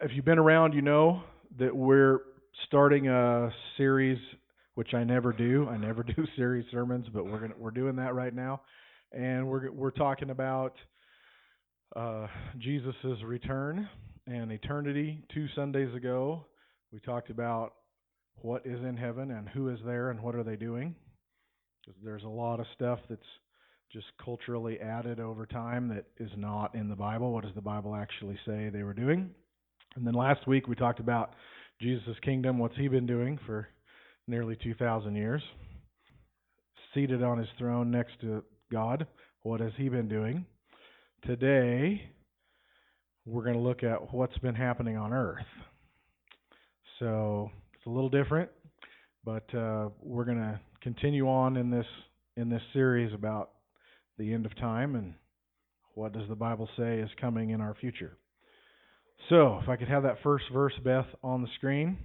if you've been around, you know that we're starting a series, which I never do. I never do series sermons, but we're gonna we're doing that right now, and we're we're talking about uh, Jesus' return and eternity. Two Sundays ago, we talked about what is in heaven and who is there and what are they doing. There's a lot of stuff that's just culturally added over time that is not in the Bible. What does the Bible actually say they were doing? And then last week we talked about Jesus' kingdom. What's he been doing for nearly 2,000 years? Seated on his throne next to God. What has he been doing? Today we're going to look at what's been happening on earth. So it's a little different, but uh, we're going to continue on in this in this series about the end of time and what does the Bible say is coming in our future. So, if I could have that first verse, Beth, on the screen.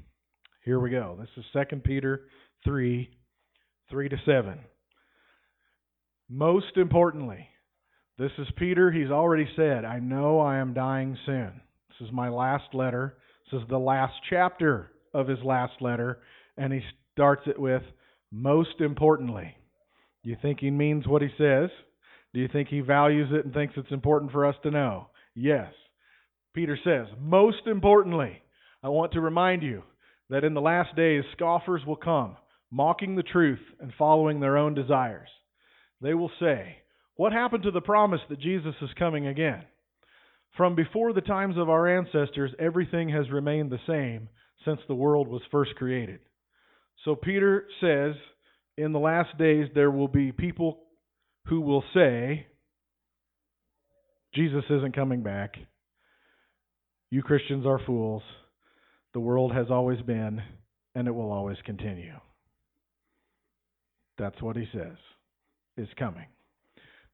Here we go. This is 2 Peter 3 3 to 7. Most importantly, this is Peter. He's already said, I know I am dying soon. This is my last letter. This is the last chapter of his last letter. And he starts it with, most importantly. Do you think he means what he says? Do you think he values it and thinks it's important for us to know? Yes. Peter says, Most importantly, I want to remind you that in the last days scoffers will come, mocking the truth and following their own desires. They will say, What happened to the promise that Jesus is coming again? From before the times of our ancestors, everything has remained the same since the world was first created. So Peter says, in the last days there will be people who will say, Jesus isn't coming back. You Christians are fools. The world has always been, and it will always continue. That's what he says is coming.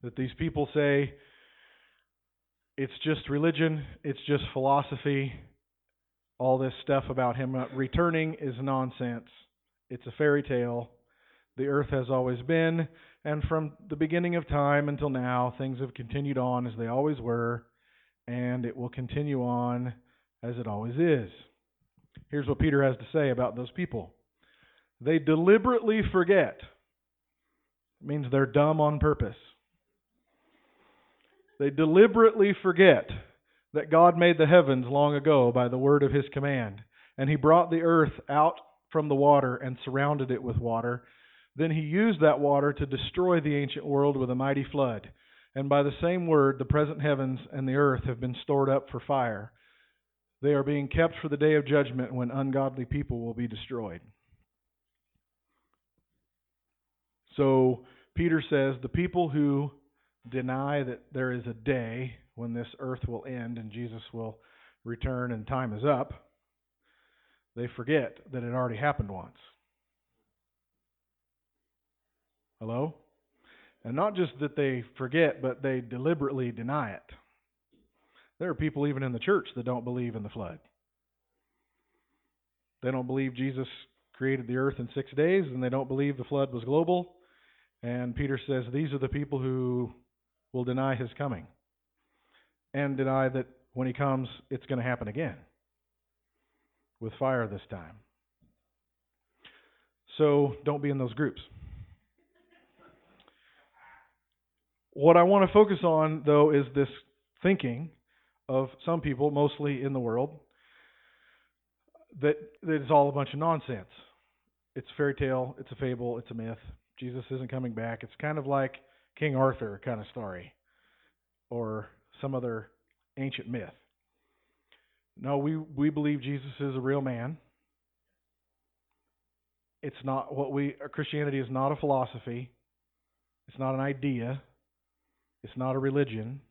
That these people say it's just religion, it's just philosophy, all this stuff about him returning is nonsense. It's a fairy tale. The earth has always been, and from the beginning of time until now, things have continued on as they always were, and it will continue on as it always is. Here's what Peter has to say about those people they deliberately forget. It means they're dumb on purpose. They deliberately forget that God made the heavens long ago by the word of his command, and he brought the earth out from the water and surrounded it with water. Then he used that water to destroy the ancient world with a mighty flood. And by the same word, the present heavens and the earth have been stored up for fire. They are being kept for the day of judgment when ungodly people will be destroyed. So, Peter says the people who deny that there is a day when this earth will end and Jesus will return and time is up, they forget that it already happened once. Hello? And not just that they forget, but they deliberately deny it. There are people even in the church that don't believe in the flood. They don't believe Jesus created the earth in six days, and they don't believe the flood was global. And Peter says these are the people who will deny his coming and deny that when he comes, it's going to happen again with fire this time. So don't be in those groups. What I want to focus on, though, is this thinking of some people, mostly in the world, that, that it's all a bunch of nonsense. It's a fairy tale, it's a fable, it's a myth. Jesus isn't coming back. It's kind of like King Arthur kind of story or some other ancient myth. No, we, we believe Jesus is a real man. It's not what we, Christianity is not a philosophy. It's not an idea. It's not a religion.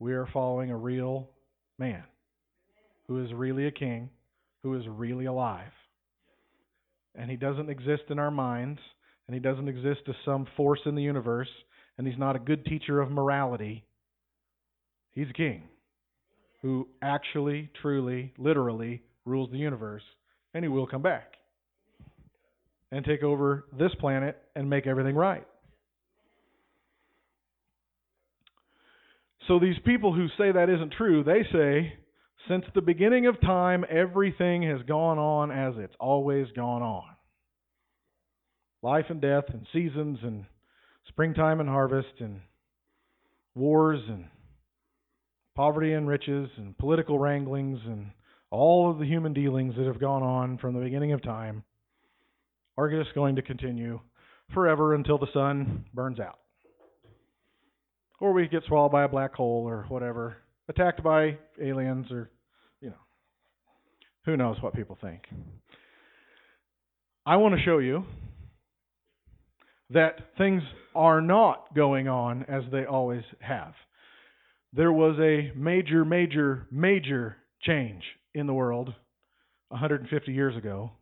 We are following a real man who is really a king, who is really alive. And he doesn't exist in our minds, and he doesn't exist as some force in the universe, and he's not a good teacher of morality. He's a king who actually, truly, literally rules the universe, and he will come back and take over this planet and make everything right. So these people who say that isn't true, they say Since the beginning of time, everything has gone on as it's always gone on. Life and death, and seasons, and springtime and harvest, and wars, and poverty and riches, and political wranglings, and all of the human dealings that have gone on from the beginning of time are just going to continue forever until the sun burns out. Or we get swallowed by a black hole or whatever, attacked by aliens or, you know, who knows what people think. I want to show you that things are not going on as they always have. There was a major, major, major change in the world 150 years ago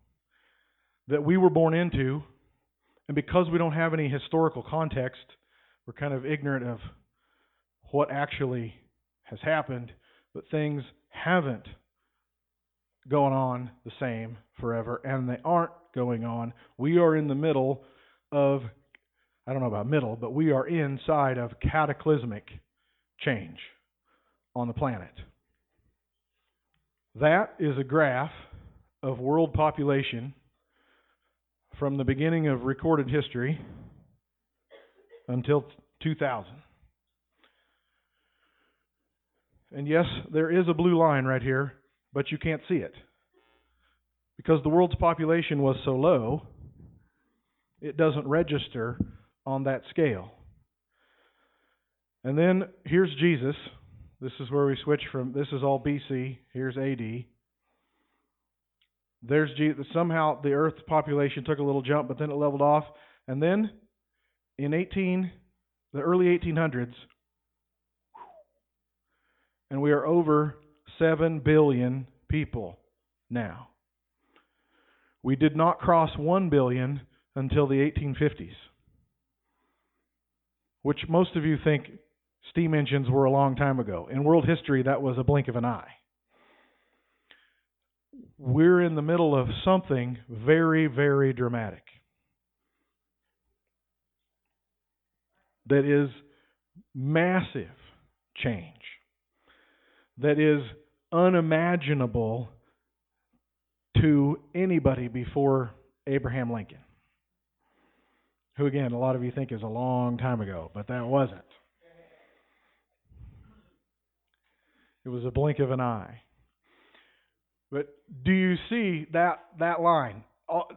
that we were born into, and because we don't have any historical context, we're kind of ignorant of what actually has happened, but things haven't gone on the same forever, and they aren't going on. We are in the middle of, I don't know about middle, but we are inside of cataclysmic change on the planet. That is a graph of world population from the beginning of recorded history until 2000. And yes, there is a blue line right here, but you can't see it. Because the world's population was so low, it doesn't register on that scale. And then here's Jesus. This is where we switch from, this is all BC. Here's AD. There's Jesus. Somehow the Earth's population took a little jump, but then it leveled off. And then in 18, the early 1800s, and we are over 7 billion people now. We did not cross 1 billion until the 1850s, which most of you think steam engines were a long time ago. In world history, that was a blink of an eye. We're in the middle of something very, very dramatic that is massive change that is unimaginable to anybody before Abraham Lincoln. Who, again, a lot of you think is a long time ago, but that wasn't. It was a blink of an eye. But do you see that, that line?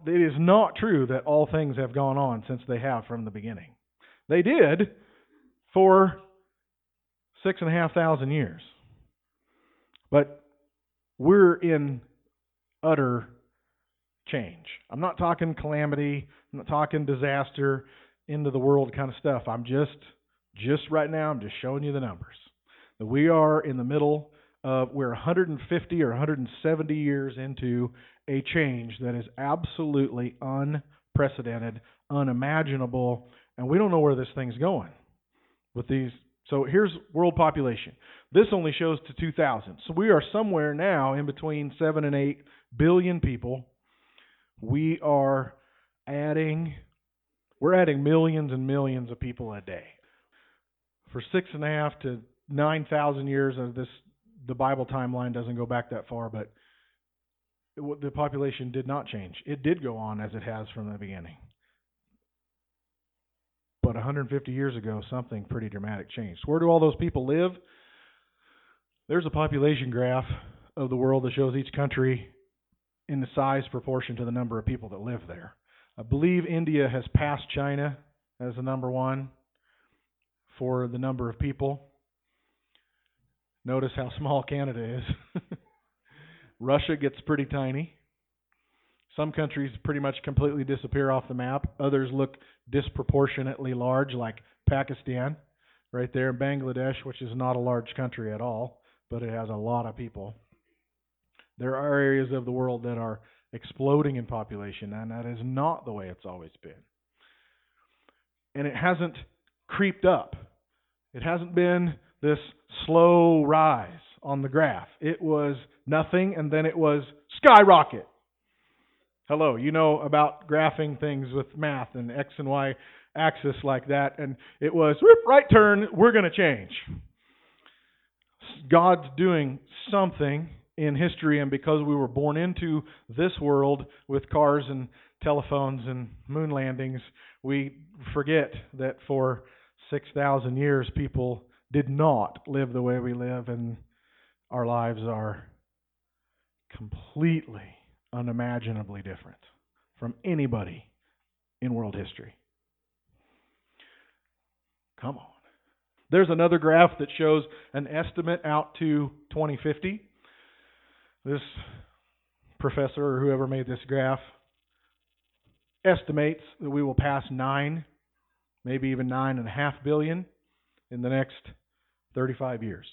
It is not true that all things have gone on since they have from the beginning. They did for six and a half thousand years. But we're in utter change. I'm not talking calamity, I'm not talking disaster, end of the world kind of stuff. I'm just just right now I'm just showing you the numbers. That we are in the middle of we're 150 or 170 years into a change that is absolutely unprecedented, unimaginable, and we don't know where this thing's going with these so here's world population. This only shows to 2000. So we are somewhere now in between 7 and 8 billion people. We are adding we're adding millions and millions of people a day. For six and a half to nine thousand years of this the Bible timeline doesn't go back that far, but the population did not change. It did go on as it has from the beginning. But 150 years ago, something pretty dramatic changed. Where do all those people live? There's a population graph of the world that shows each country in the size proportion to the number of people that live there. I believe India has passed China as the number one for the number of people. Notice how small Canada is. Russia gets pretty tiny. Some countries pretty much completely disappear off the map. Others look disproportionately large, like Pakistan, right there, in Bangladesh, which is not a large country at all, but it has a lot of people. There are areas of the world that are exploding in population, and that is not the way it's always been. And it hasn't creeped up. It hasn't been this slow rise on the graph. It was nothing, and then it was skyrocket. Hello, you know about graphing things with math and X and Y axis like that, and it was right turn, we're going to change. God's doing something in history and because we were born into this world with cars and telephones and moon landings, we forget that for 6,000 years people did not live the way we live, and our lives are completely, unimaginably different from anybody in world history. Come on. There's another graph that shows an estimate out to 2050. This professor or whoever made this graph estimates that we will pass nine, maybe even nine and a half billion in the next 35 years.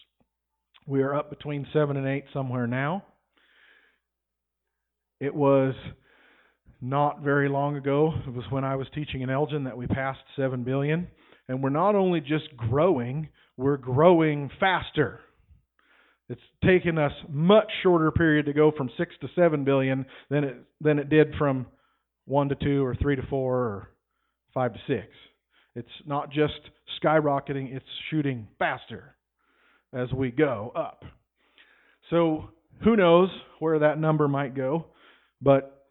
We are up between seven and eight somewhere now. It was not very long ago, it was when I was teaching in Elgin that we passed 7 billion. And we're not only just growing, we're growing faster. It's taken us much shorter period to go from 6 to 7 billion than it than it did from 1 to 2 or 3 to 4 or 5 to 6. It's not just skyrocketing, it's shooting faster as we go up. So, who knows where that number might go, but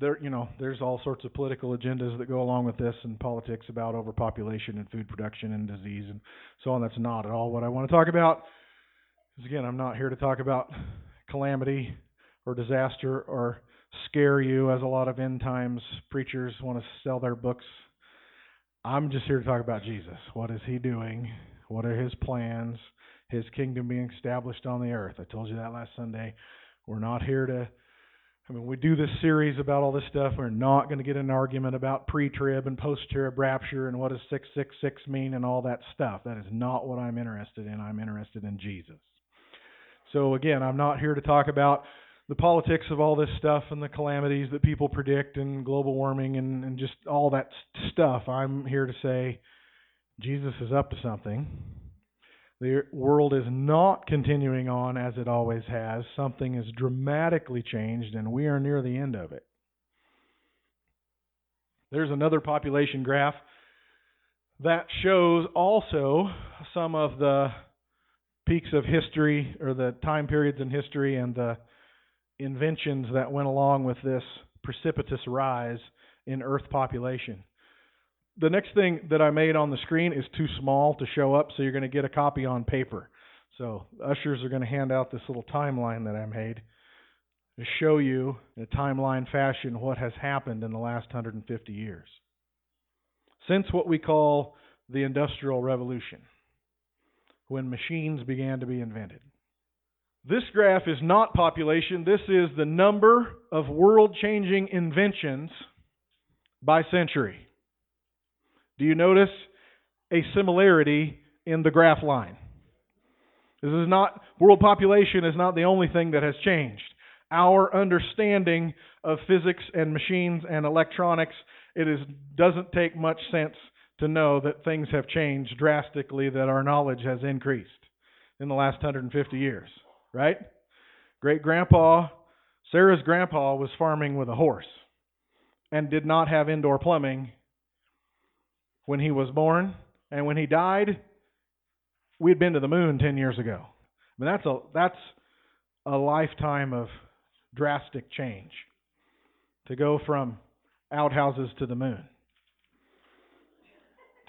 there you know there's all sorts of political agendas that go along with this and politics about overpopulation and food production and disease and so on. That's not at all what I want to talk about. Because again I'm not here to talk about calamity or disaster or scare you as a lot of end times preachers want to sell their books. I'm just here to talk about Jesus. What is he doing? What are his plans? His kingdom being established on the earth. I told you that last Sunday. We're not here to I mean, we do this series about all this stuff. We're not going to get an argument about pre-trib and post-trib rapture and what does 666 mean and all that stuff. That is not what I'm interested in. I'm interested in Jesus. So again, I'm not here to talk about the politics of all this stuff and the calamities that people predict and global warming and, and just all that stuff. I'm here to say Jesus is up to something the world is not continuing on as it always has. Something has dramatically changed, and we are near the end of it. There's another population graph that shows also some of the peaks of history or the time periods in history and the inventions that went along with this precipitous rise in Earth population the next thing that I made on the screen is too small to show up, so you're going to get a copy on paper. So ushers are going to hand out this little timeline that I made to show you in a timeline fashion what has happened in the last 150 years. Since what we call the Industrial Revolution, when machines began to be invented. This graph is not population, this is the number of world changing inventions by century. Do you notice a similarity in the graph line? This is not, world population is not the only thing that has changed. Our understanding of physics and machines and electronics, it is, doesn't take much sense to know that things have changed drastically, that our knowledge has increased in the last 150 years, right? Great grandpa, Sarah's grandpa was farming with a horse and did not have indoor plumbing when he was born, and when he died, we had been to the moon 10 years ago. I mean, that's a that's a lifetime of drastic change to go from outhouses to the moon,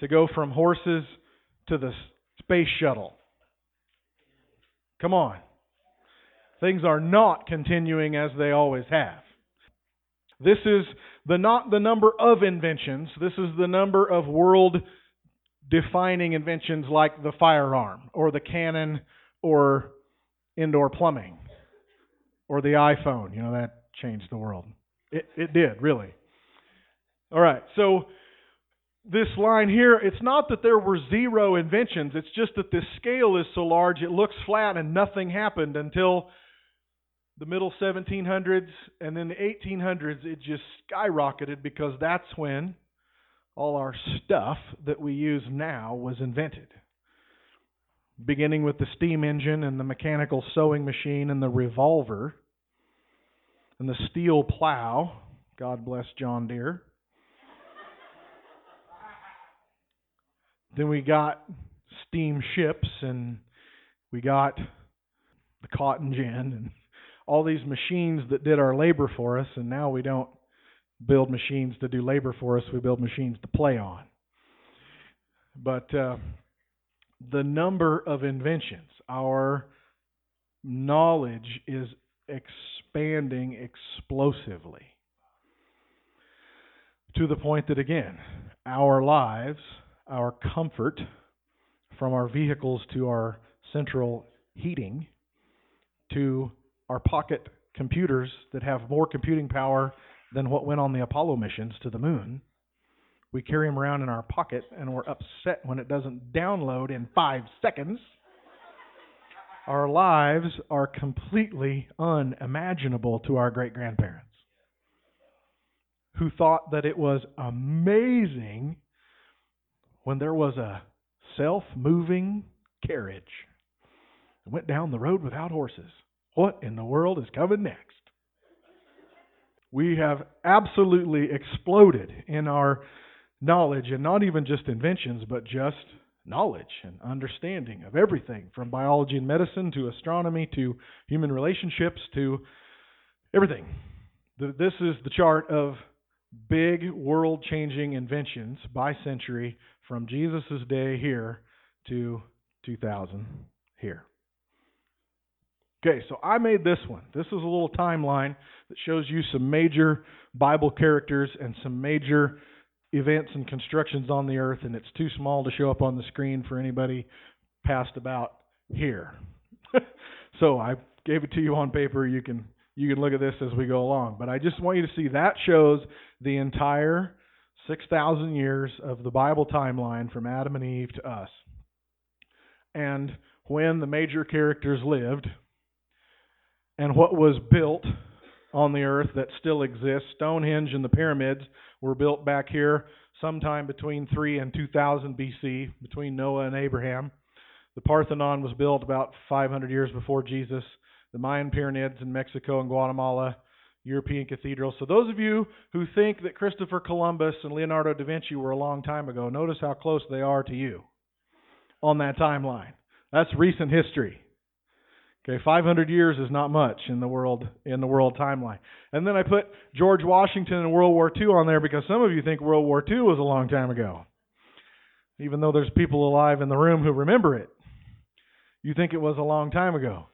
to go from horses to the space shuttle. Come on. Things are not continuing as they always have. This is the not the number of inventions. This is the number of world defining inventions like the firearm or the cannon or indoor plumbing or the iPhone. You know that changed the world. It it did, really. All right. So this line here, it's not that there were zero inventions. It's just that this scale is so large it looks flat and nothing happened until the middle 1700s and then the 1800s it just skyrocketed because that's when all our stuff that we use now was invented. Beginning with the steam engine and the mechanical sewing machine and the revolver and the steel plow. God bless john deere. Then we got steam ships and we got the cotton gin and all these machines that did our labor for us, and now we don't build machines to do labor for us, we build machines to play on. But uh, the number of inventions, our knowledge is expanding explosively to the point that, again, our lives, our comfort, from our vehicles to our central heating to our pocket computers that have more computing power than what went on the Apollo missions to the moon. We carry them around in our pocket and we're upset when it doesn't download in five seconds. Our lives are completely unimaginable to our great grandparents who thought that it was amazing when there was a self moving carriage that went down the road without horses. What in the world is coming next? We have absolutely exploded in our knowledge, and not even just inventions, but just knowledge and understanding of everything from biology and medicine to astronomy to human relationships to everything. This is the chart of big world changing inventions by century from Jesus' day here to 2000 here. Okay, so I made this one. This is a little timeline that shows you some major Bible characters and some major events and constructions on the earth, and it's too small to show up on the screen for anybody past about here. so I gave it to you on paper. You can you can look at this as we go along. But I just want you to see that shows the entire 6,000 years of the Bible timeline from Adam and Eve to us. And when the major characters lived, and what was built on the earth that still exists. Stonehenge and the pyramids were built back here sometime between 3 and 2000 BC, between Noah and Abraham. The Parthenon was built about 500 years before Jesus. The Mayan pyramids in Mexico and Guatemala, European cathedrals. So, those of you who think that Christopher Columbus and Leonardo da Vinci were a long time ago, notice how close they are to you on that timeline. That's recent history. Okay, 500 years is not much in the world in the world timeline. And then I put George Washington and World War II on there because some of you think World War II was a long time ago. Even though there's people alive in the room who remember it. You think it was a long time ago.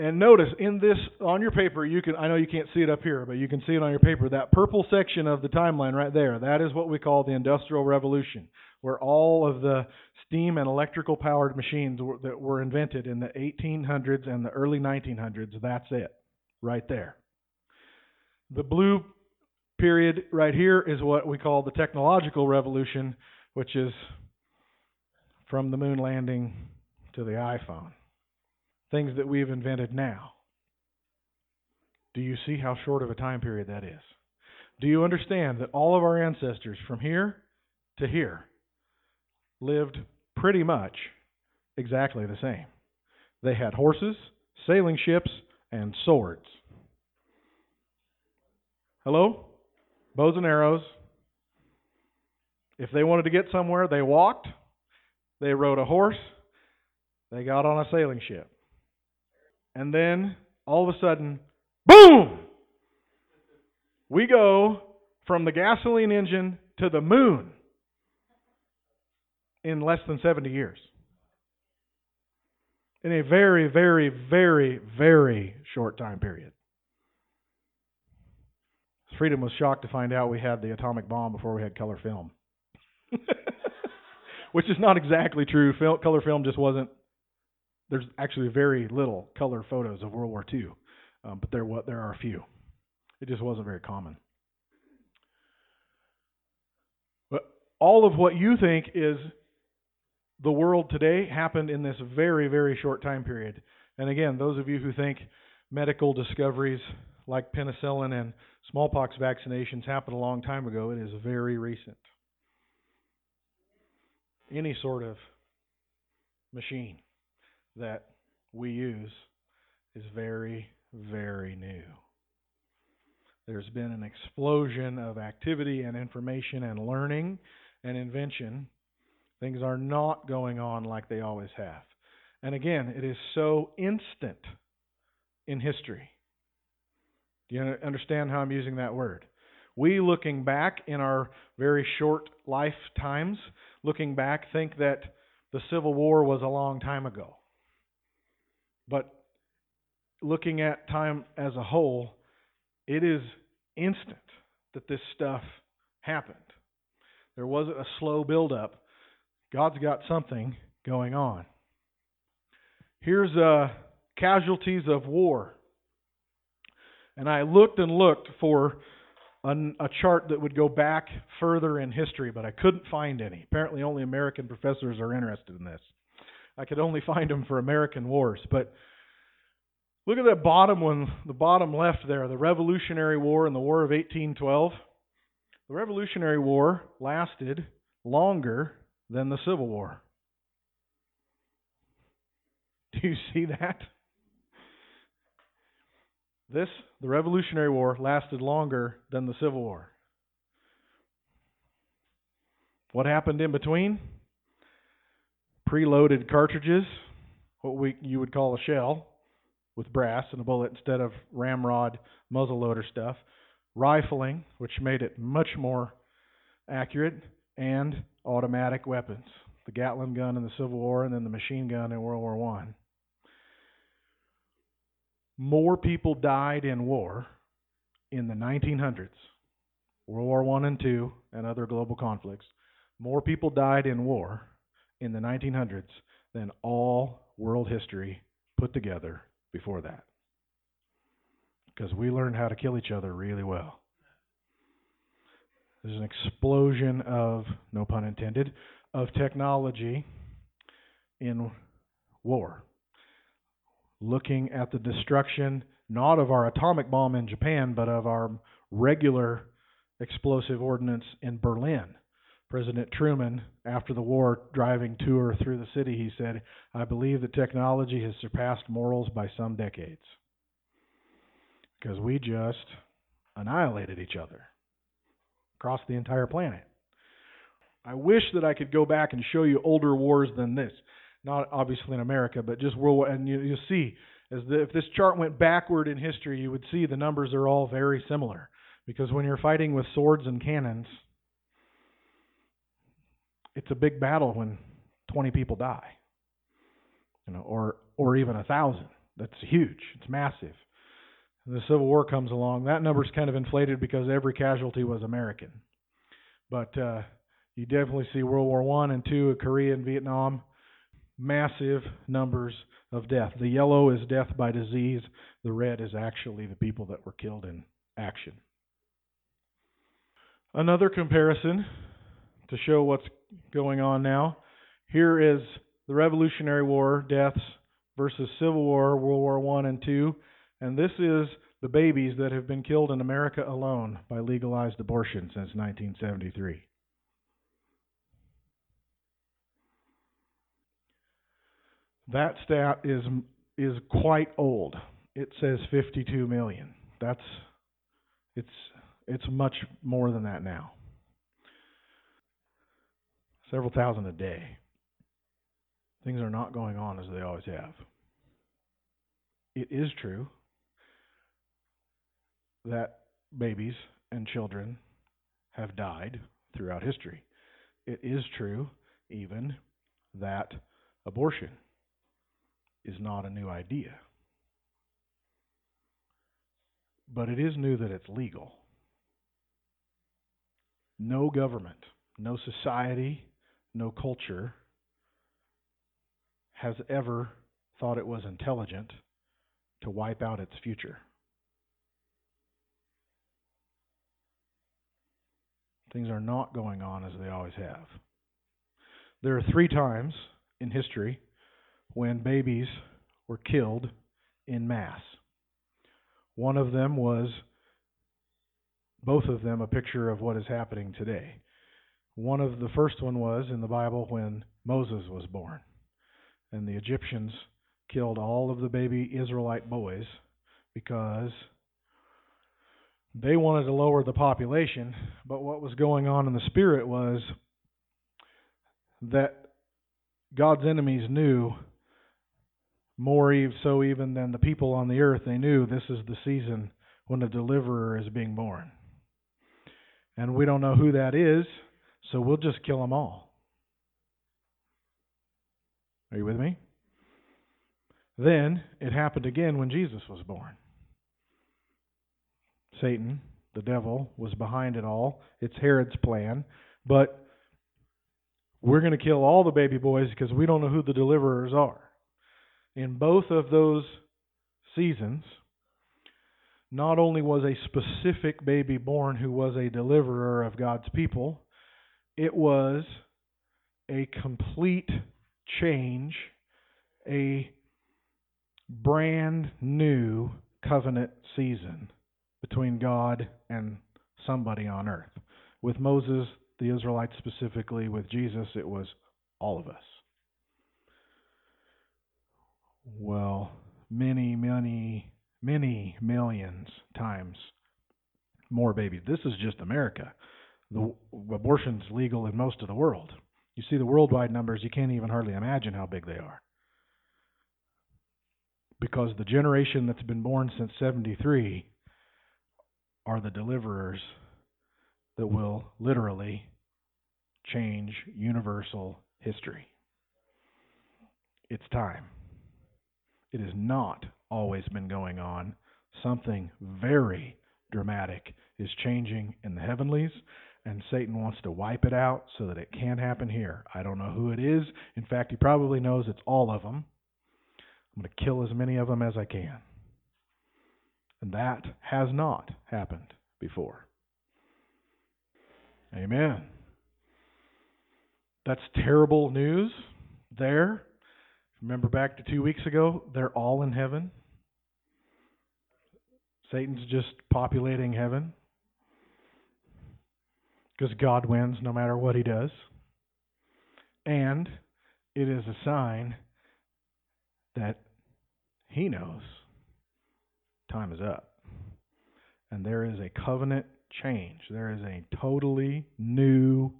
And notice in this on your paper, you can I know you can't see it up here, but you can see it on your paper. That purple section of the timeline right there, that is what we call the Industrial Revolution, where all of the steam and electrical powered machines that were invented in the 1800s and the early 1900s, that's it. Right there. The blue period right here is what we call the technological revolution, which is from the moon landing to the iPhone things that we've invented now. Do you see how short of a time period that is? Do you understand that all of our ancestors from here to here lived pretty much exactly the same? They had horses, sailing ships, and swords. Hello? Bows and arrows. If they wanted to get somewhere, they walked, they rode a horse, they got on a sailing ship. And then all of a sudden, boom! We go from the gasoline engine to the moon in less than 70 years. In a very, very, very, very short time period. Freedom was shocked to find out we had the atomic bomb before we had color film. Which is not exactly true. Color film just wasn't there's actually very little color photos of World War II, um, but there what there are a few. It just wasn't very common. But all of what you think is the world today happened in this very very short time period. And again, those of you who think medical discoveries like penicillin and smallpox vaccinations happened a long time ago, it is very recent. Any sort of machine that we use is very, very new. There's been an explosion of activity and information and learning and invention. Things are not going on like they always have. And again, it is so instant. in history. Do you understand how I'm using that word? We, looking back in our very short lifetimes, looking back, think that the Civil War was a long time ago. But looking at time as a whole, it is instant that this stuff happened. There wasn't a slow buildup. God's got something going on. Here's uh, casualties of war. And I looked and looked for an, a chart that would go back further in history, but I couldn't find any. Apparently, only American professors are interested in this. I could only find them for American wars. But look at that bottom one, the bottom left there, the Revolutionary War and the War of 1812. The Revolutionary War lasted longer than the Civil War. Do you see that? This, the Revolutionary War, lasted longer than the Civil War. What happened in between? Preloaded cartridges, what we you would call a shell, with brass and a bullet instead of ramrod muzzleloader stuff. Rifling, which made it much more accurate, and automatic weapons. The Gatling gun in the Civil War, and then the machine gun in World War One more people died in war in the 1900s, World War One and Two, and other global conflicts. More people died in war in the 1900s than all world history put together before that. Because we learned how to kill each other really well. There's an explosion of, no pun intended, of technology in war looking at the destruction not of our atomic bomb in Japan, but of our regular explosive ordnance in Berlin. President Truman, after the war, driving tour through the city, he said, I believe that technology has surpassed morals by some decades. Because we just annihilated each other across the entire planet. I wish that I could go back and show you older wars than this not obviously in America, but just world. War. And you, you see, as the, if this chart went backward in history, you would see the numbers are all very similar. Because when you're fighting with swords and cannons, it's a big battle when 20 people die, you know, or or even a thousand. That's huge. It's massive. And the Civil War comes along. That number's kind of inflated because every casualty was American. But uh, you definitely see World War One and Two, Korea and Vietnam massive numbers of death. The yellow is death by disease, the red is actually the people that were killed in action. Another comparison to show what's going on now. Here is the Revolutionary War deaths versus Civil War, World War One and Two, and this is the babies that have been killed in America alone by legalized abortion since 1973. That stat is is quite old. It says 52 million. That's it's it's much more than that now. Several thousand a day. Things are not going on as they always have. It is true that babies and children have died throughout history. It is true even that abortion is not a new idea. But it is new that it's legal. No government, no society, no culture has ever thought it was intelligent to wipe out its future. Things are not going on as they always have. There are three times in history when babies were killed in mass. One of them was, both of them, a picture of what is happening today. One of the first one was in the Bible when Moses was born, and the Egyptians killed all of the baby Israelite boys because they wanted to lower the population, but what was going on in the spirit was that God's enemies knew more ev- so even than the people on the earth, they knew this is the season when a deliverer is being born. And we don't know who that is, so we'll just kill them all. Are you with me? Then it happened again when Jesus was born. Satan, the devil, was behind it all. It's Herod's plan. But we're going to kill all the baby boys because we don't know who the deliverers are. In both of those seasons, not only was a specific baby born who was a deliverer of God's people, it was a complete change, a brand new covenant season between God and somebody on earth. With Moses, the Israelites specifically, with Jesus, it was all of us. Well, many, many, many millions times more babies. This is just America. The abortion's legal in most of the world. You see the worldwide numbers, you can't even hardly imagine how big they are. Because the generation that's been born since 73 are the deliverers that will literally change universal history. It's time. It has not always been going on. Something very dramatic is changing in the heavenlies, and Satan wants to wipe it out so that it can't happen here. I don't know who it is. In fact, he probably knows it's all of them. I'm going to kill as many of them as I can. And that has not happened before. Amen. That's terrible news there. Remember back to two weeks ago? They're all in heaven. Satan's just populating heaven because God wins no matter what he does. And it is a sign that he knows time is up. And there is a covenant change. There is a totally new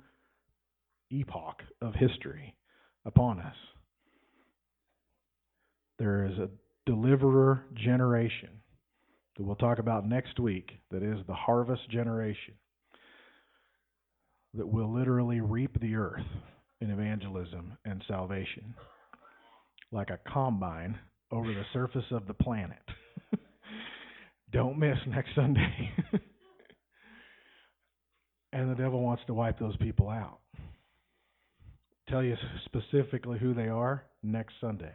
epoch of history upon us. There is a deliverer generation that we'll talk about next week that is the harvest generation that will literally reap the earth in evangelism and salvation like a combine over the surface of the planet. Don't miss next Sunday. and the devil wants to wipe those people out. Tell you specifically who they are next Sunday.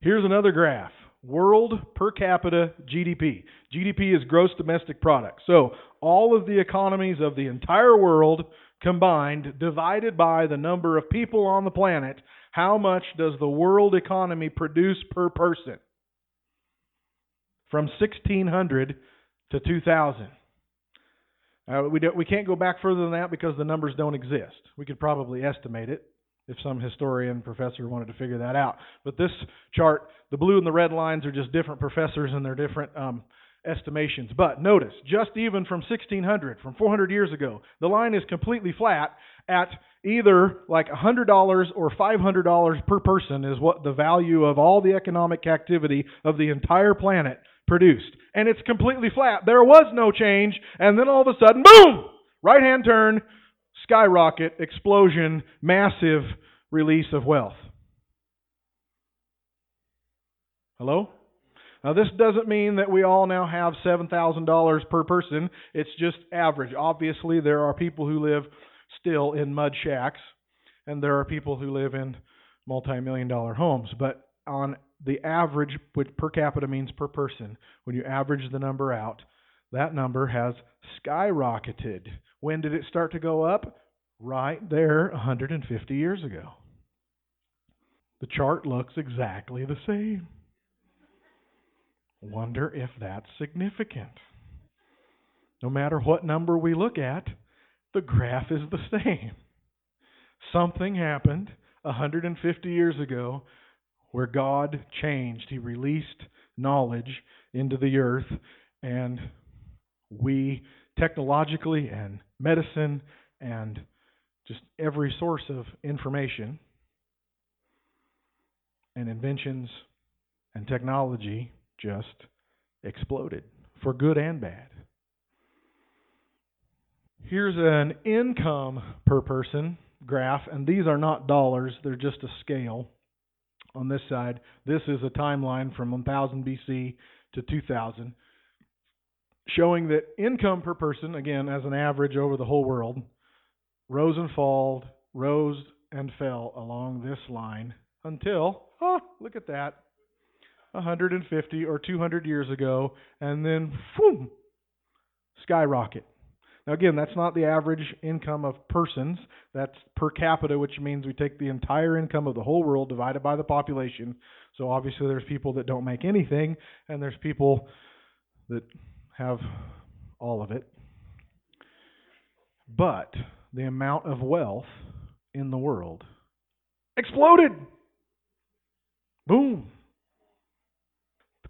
Here's another graph world per capita GDP. GDP is gross domestic product. So, all of the economies of the entire world combined, divided by the number of people on the planet, how much does the world economy produce per person? From 1600 to 2000. Uh, we, we can't go back further than that because the numbers don't exist. We could probably estimate it if some historian professor wanted to figure that out. But this chart, the blue and the red lines are just different professors and they're different um, estimations. But notice, just even from 1600, from 400 years ago, the line is completely flat at either like $100 or $500 per person is what the value of all the economic activity of the entire planet produced. And it's completely flat. There was no change, and then all of a sudden, boom! Right hand turn, skyrocket, explosion, massive release of wealth. Hello? Now, this doesn't mean that we all now have $7,000 per person. It's just average. Obviously, there are people who live still in mud shacks, and there are people who live in multi million dollar homes. But on the average, which per capita means per person, when you average the number out, that number has skyrocketed. When did it start to go up? Right there 150 years ago. The chart looks exactly the same. Wonder if that's significant. No matter what number we look at, the graph is the same. Something happened 150 years ago where God changed. He released knowledge into the earth, and we technologically and medicine and just every source of information and inventions and technology just exploded for good and bad. Here's an income per person graph, and these are not dollars, they're just a scale on this side. This is a timeline from 1000 BC to 2000, showing that income per person, again, as an average over the whole world, rose and fell, rose and fell along this line until, oh, look at that, 150 or 200 years ago, and then, boom, skyrocket. Now, again, that's not the average income of persons. That's per capita, which means we take the entire income of the whole world divided by the population. So, obviously, there's people that don't make anything, and there's people that have all of it. But the amount of wealth in the world exploded. Boom.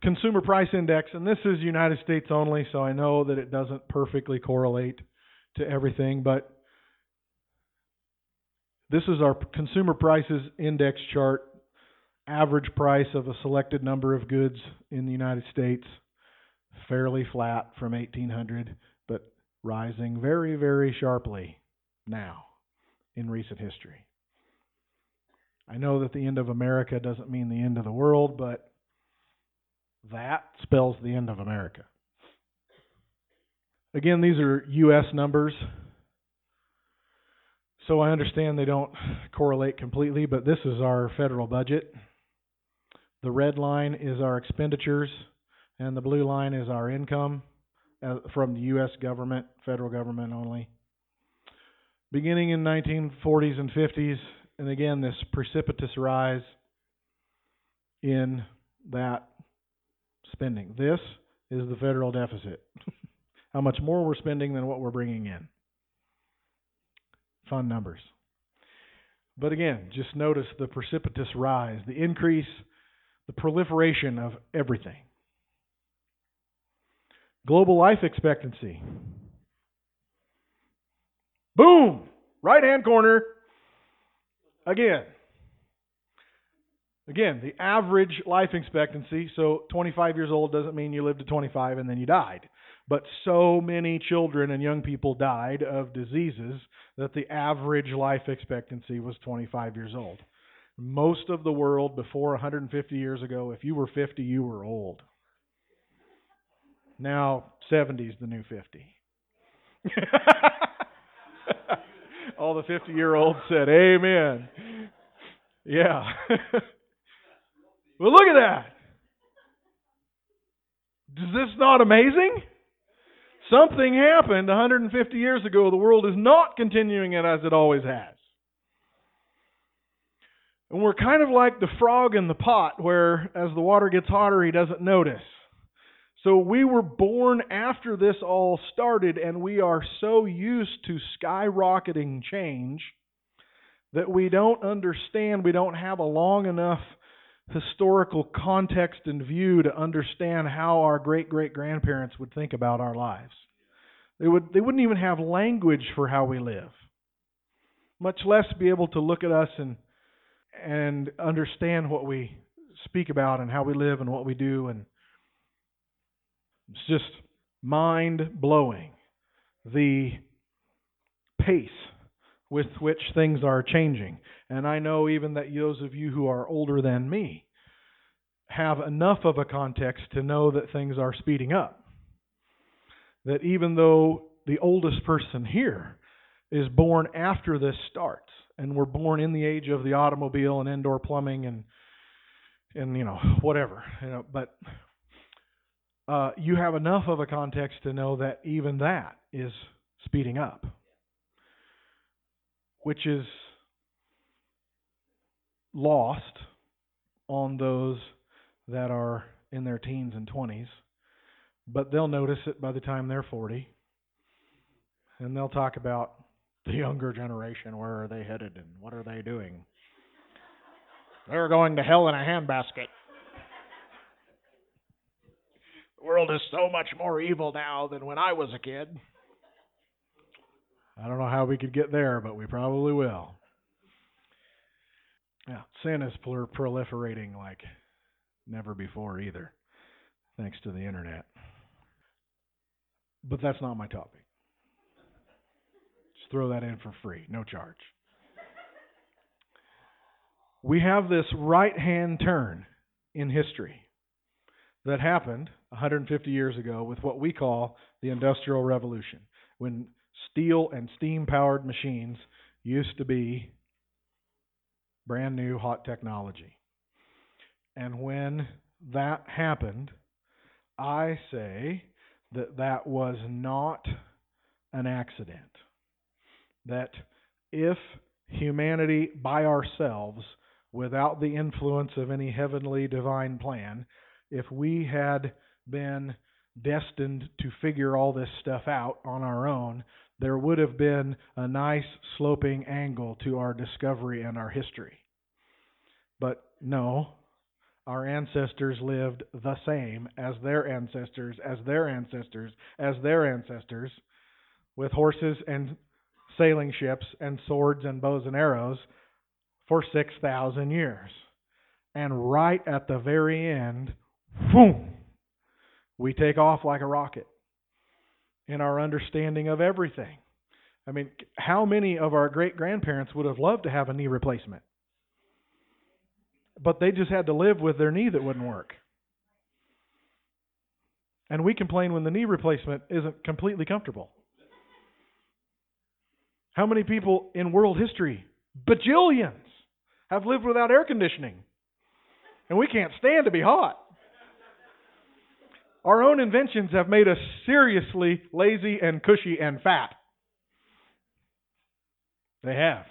Consumer Price Index, and this is United States only, so I know that it doesn't perfectly correlate to everything, but this is our Consumer Prices Index chart, average price of a selected number of goods in the United States, fairly flat from 1800, but rising very, very sharply now in recent history. I know that the end of America doesn't mean the end of the world, but that spells the end of America. Again, these are U.S. numbers. So I understand they don't correlate completely, but this is our federal budget. The red line is our expenditures, and the blue line is our income uh, from the U.S. government, federal government only. Beginning in 1940s and 50s, and again, this precipitous rise in that spending. This is the federal deficit. How much more we're spending than what we're bringing in. Fun numbers. But again, just notice the precipitous rise, the increase, the proliferation of everything. Global life expectancy. Boom! Right hand corner. Again, Again, the average life expectancy, so 25 years old doesn't mean you lived to 25 and then you died. But so many children and young people died of diseases that the average life expectancy was 25 years old. Most of the world before 150 years ago, if you were 50, you were old. Now, 70 is the new 50. All the 50 year olds said, Amen. Yeah. Well, look at that. Is this not amazing? Something happened 150 years ago. The world is not continuing it as it always has. And we're kind of like the frog in the pot, where as the water gets hotter, he doesn't notice. So we were born after this all started, and we are so used to skyrocketing change that we don't understand, we don't have a long enough historical context and view to understand how our great great grandparents would think about our lives. They would they wouldn't even have language for how we live. Much less be able to look at us and and understand what we speak about and how we live and what we do and it's just mind blowing the pace with which things are changing. And I know even that those of you who are older than me have enough of a context to know that things are speeding up. That even though the oldest person here is born after this starts, and we're born in the age of the automobile and indoor plumbing and and you know whatever, you know, but uh, you have enough of a context to know that even that is speeding up which is lost on those that are in their teens and 20s, but they'll notice it by the time they're 40. And they'll talk about the younger generation. Where are they headed and what are they doing? They're going to hell in a handbasket. The world is so much more evil now than when I was a kid. I don't know how we could get there, but we probably will. Yeah, sin is prol- proliferating like never before either, thanks to the internet. But that's not my topic. Just throw that in for free, no charge. We have this right hand turn in history that happened 150 years ago with what we call the Industrial Revolution, when steel and steam powered machines used to be brand new hot technology. And when that happened, I say that that was not an accident. That if humanity by ourselves, without the influence of any heavenly divine plan, if we had been destined to figure all this stuff out on our own, there would have been a nice sloping angle to our discovery and our history. But no, our ancestors lived the same as their ancestors, as their ancestors, as their ancestors, with horses and sailing ships and swords and bows and arrows for 6,000 years. And right at the very end, boom, we take off like a rocket in our understanding of everything. I mean, how many of our great grandparents would have loved to have a knee replacement? But they just had to live with their knee that wouldn't work. And we complain when the knee replacement isn't completely comfortable. How many people in world history, bajillions, have lived without air conditioning? And we can't stand to be hot. Our own inventions have made us seriously lazy and cushy and fat. They have.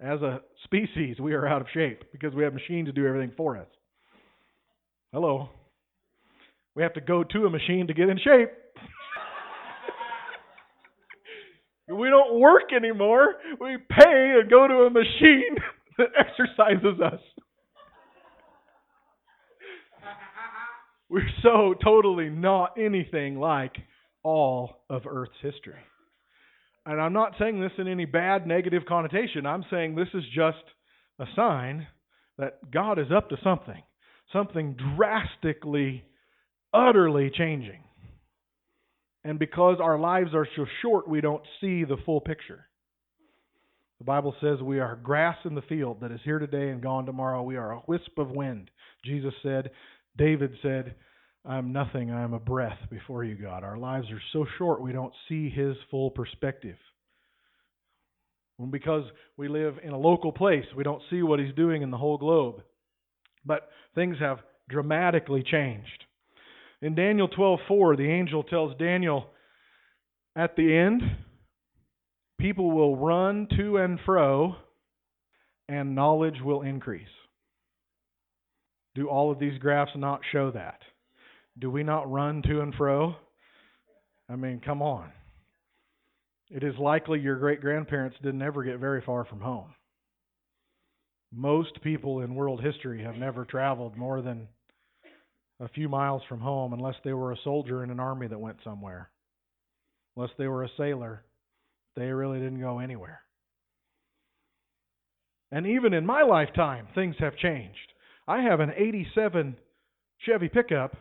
As a species, we are out of shape because we have machines to do everything for us. Hello. We have to go to a machine to get in shape. we don't work anymore. We pay and go to a machine that exercises us. We're so totally not anything like all of Earth's history. And I'm not saying this in any bad, negative connotation. I'm saying this is just a sign that God is up to something, something drastically, utterly changing. And because our lives are so short, we don't see the full picture. The Bible says we are grass in the field that is here today and gone tomorrow. We are a wisp of wind. Jesus said, David said, I'm nothing, I am a breath before you, God. Our lives are so short we don't see His full perspective. And because we live in a local place, we don't see what He's doing in the whole globe. But things have dramatically changed. In Daniel 12:4, the angel tells Daniel, at the end, people will run to and fro, and knowledge will increase. Do all of these graphs not show that? Do we not run to and fro? I mean, come on. It is likely your great grandparents didn't ever get very far from home. Most people in world history have never traveled more than a few miles from home unless they were a soldier in an army that went somewhere. Unless they were a sailor, they really didn't go anywhere. And even in my lifetime, things have changed. I have an 87 Chevy pickup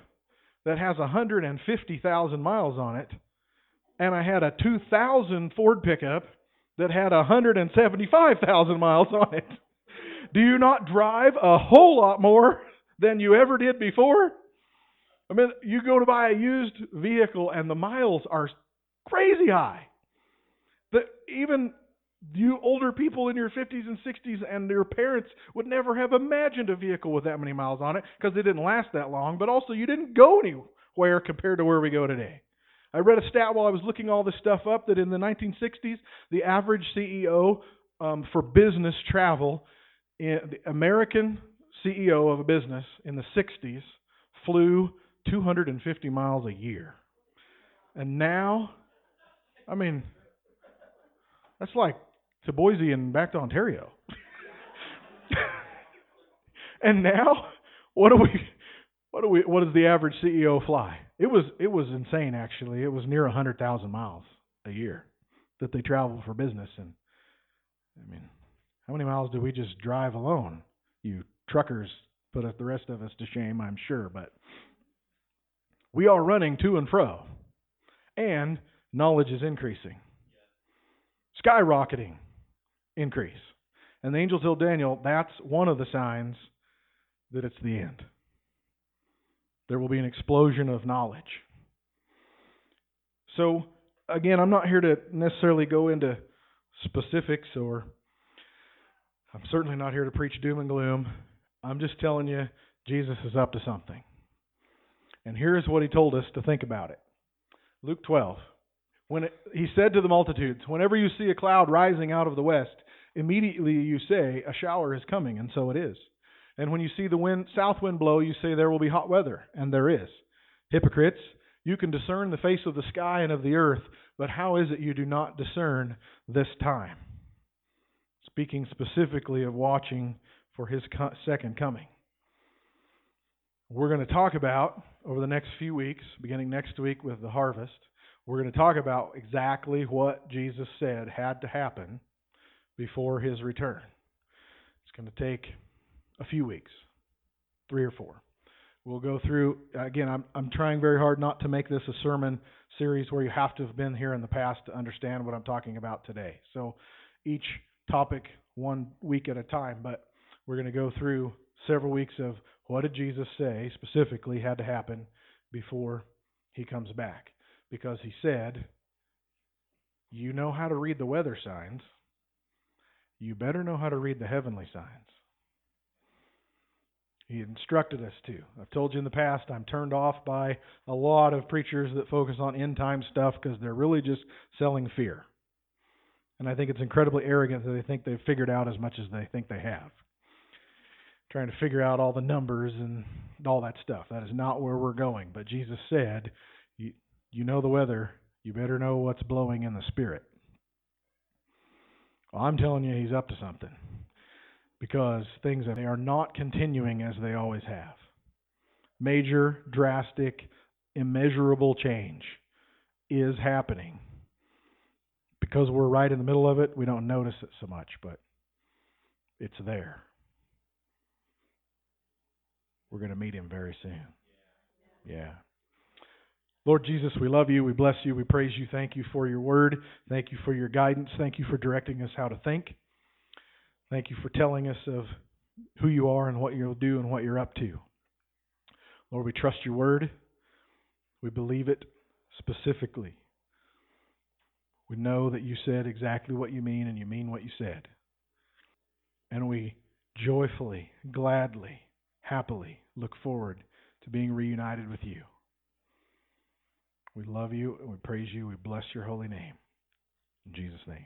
that has 150,000 miles on it, and I had a 2000 Ford pickup that had 175,000 miles on it. Do you not drive a whole lot more than you ever did before? I mean, you go to buy a used vehicle and the miles are crazy high. That even you older people in your 50s and 60s and your parents would never have imagined a vehicle with that many miles on it because they didn't last that long, but also you didn't go anywhere compared to where we go today. I read a stat while I was looking all this stuff up that in the 1960s, the average CEO um, for business travel, in, the American CEO of a business in the 60s flew 250 miles a year. And now, I mean, that's like to Boise and back to Ontario. and now, what do we what do we what does the average CEO fly? It was it was insane actually. It was near a hundred thousand miles a year that they travel for business and I mean How many miles do we just drive alone? You truckers put the rest of us to shame, I'm sure, but we are running to and fro. And knowledge is increasing. Skyrocketing increase. And the angel told Daniel that's one of the signs that it's the end. There will be an explosion of knowledge. So, again, I'm not here to necessarily go into specifics or I'm certainly not here to preach doom and gloom. I'm just telling you Jesus is up to something. And here's what he told us to think about it. Luke 12. When it, he said to the multitudes, Whenever you see a cloud rising out of the west, immediately you say, A shower is coming, and so it is. And when you see the wind, south wind blow, you say, There will be hot weather, and there is. Hypocrites, you can discern the face of the sky and of the earth, but how is it you do not discern this time? Speaking specifically of watching for his second coming. We're going to talk about over the next few weeks, beginning next week with the harvest, we're going to talk about exactly what Jesus said had to happen before his return. It's going to take a few weeks, three or four. We'll go through again. I'm I'm trying very hard not to make this a sermon series where you have to have been here in the past to understand what I'm talking about today. So each topic one week at a time, but we're going to go through several weeks of what did Jesus say specifically had to happen before he comes back? Because he said, You know how to read the weather signs. You better know how to read the heavenly signs. He instructed us to. I've told you in the past, I'm turned off by a lot of preachers that focus on end time stuff because they're really just selling fear. And I think it's incredibly arrogant that they think they've figured out as much as they think they have trying to figure out all the numbers and all that stuff. That is not where we're going. But Jesus said, you, you know the weather, you better know what's blowing in the spirit. Well, I'm telling you, he's up to something because things they are not continuing as they always have. Major, drastic, immeasurable change is happening. Because we're right in the middle of it, we don't notice it so much, but it's there. We're going to meet him very soon. Yeah. Lord Jesus, we love you. We bless you. We praise you. Thank you for your word. Thank you for your guidance. Thank you for directing us how to think. Thank you for telling us of who you are and what you'll do and what you're up to. Lord, we trust your word. We believe it specifically. We know that you said exactly what you mean and you mean what you said. And we joyfully, gladly happily look forward to being reunited with you. We love you and we praise you. We bless your holy name. In Jesus' name.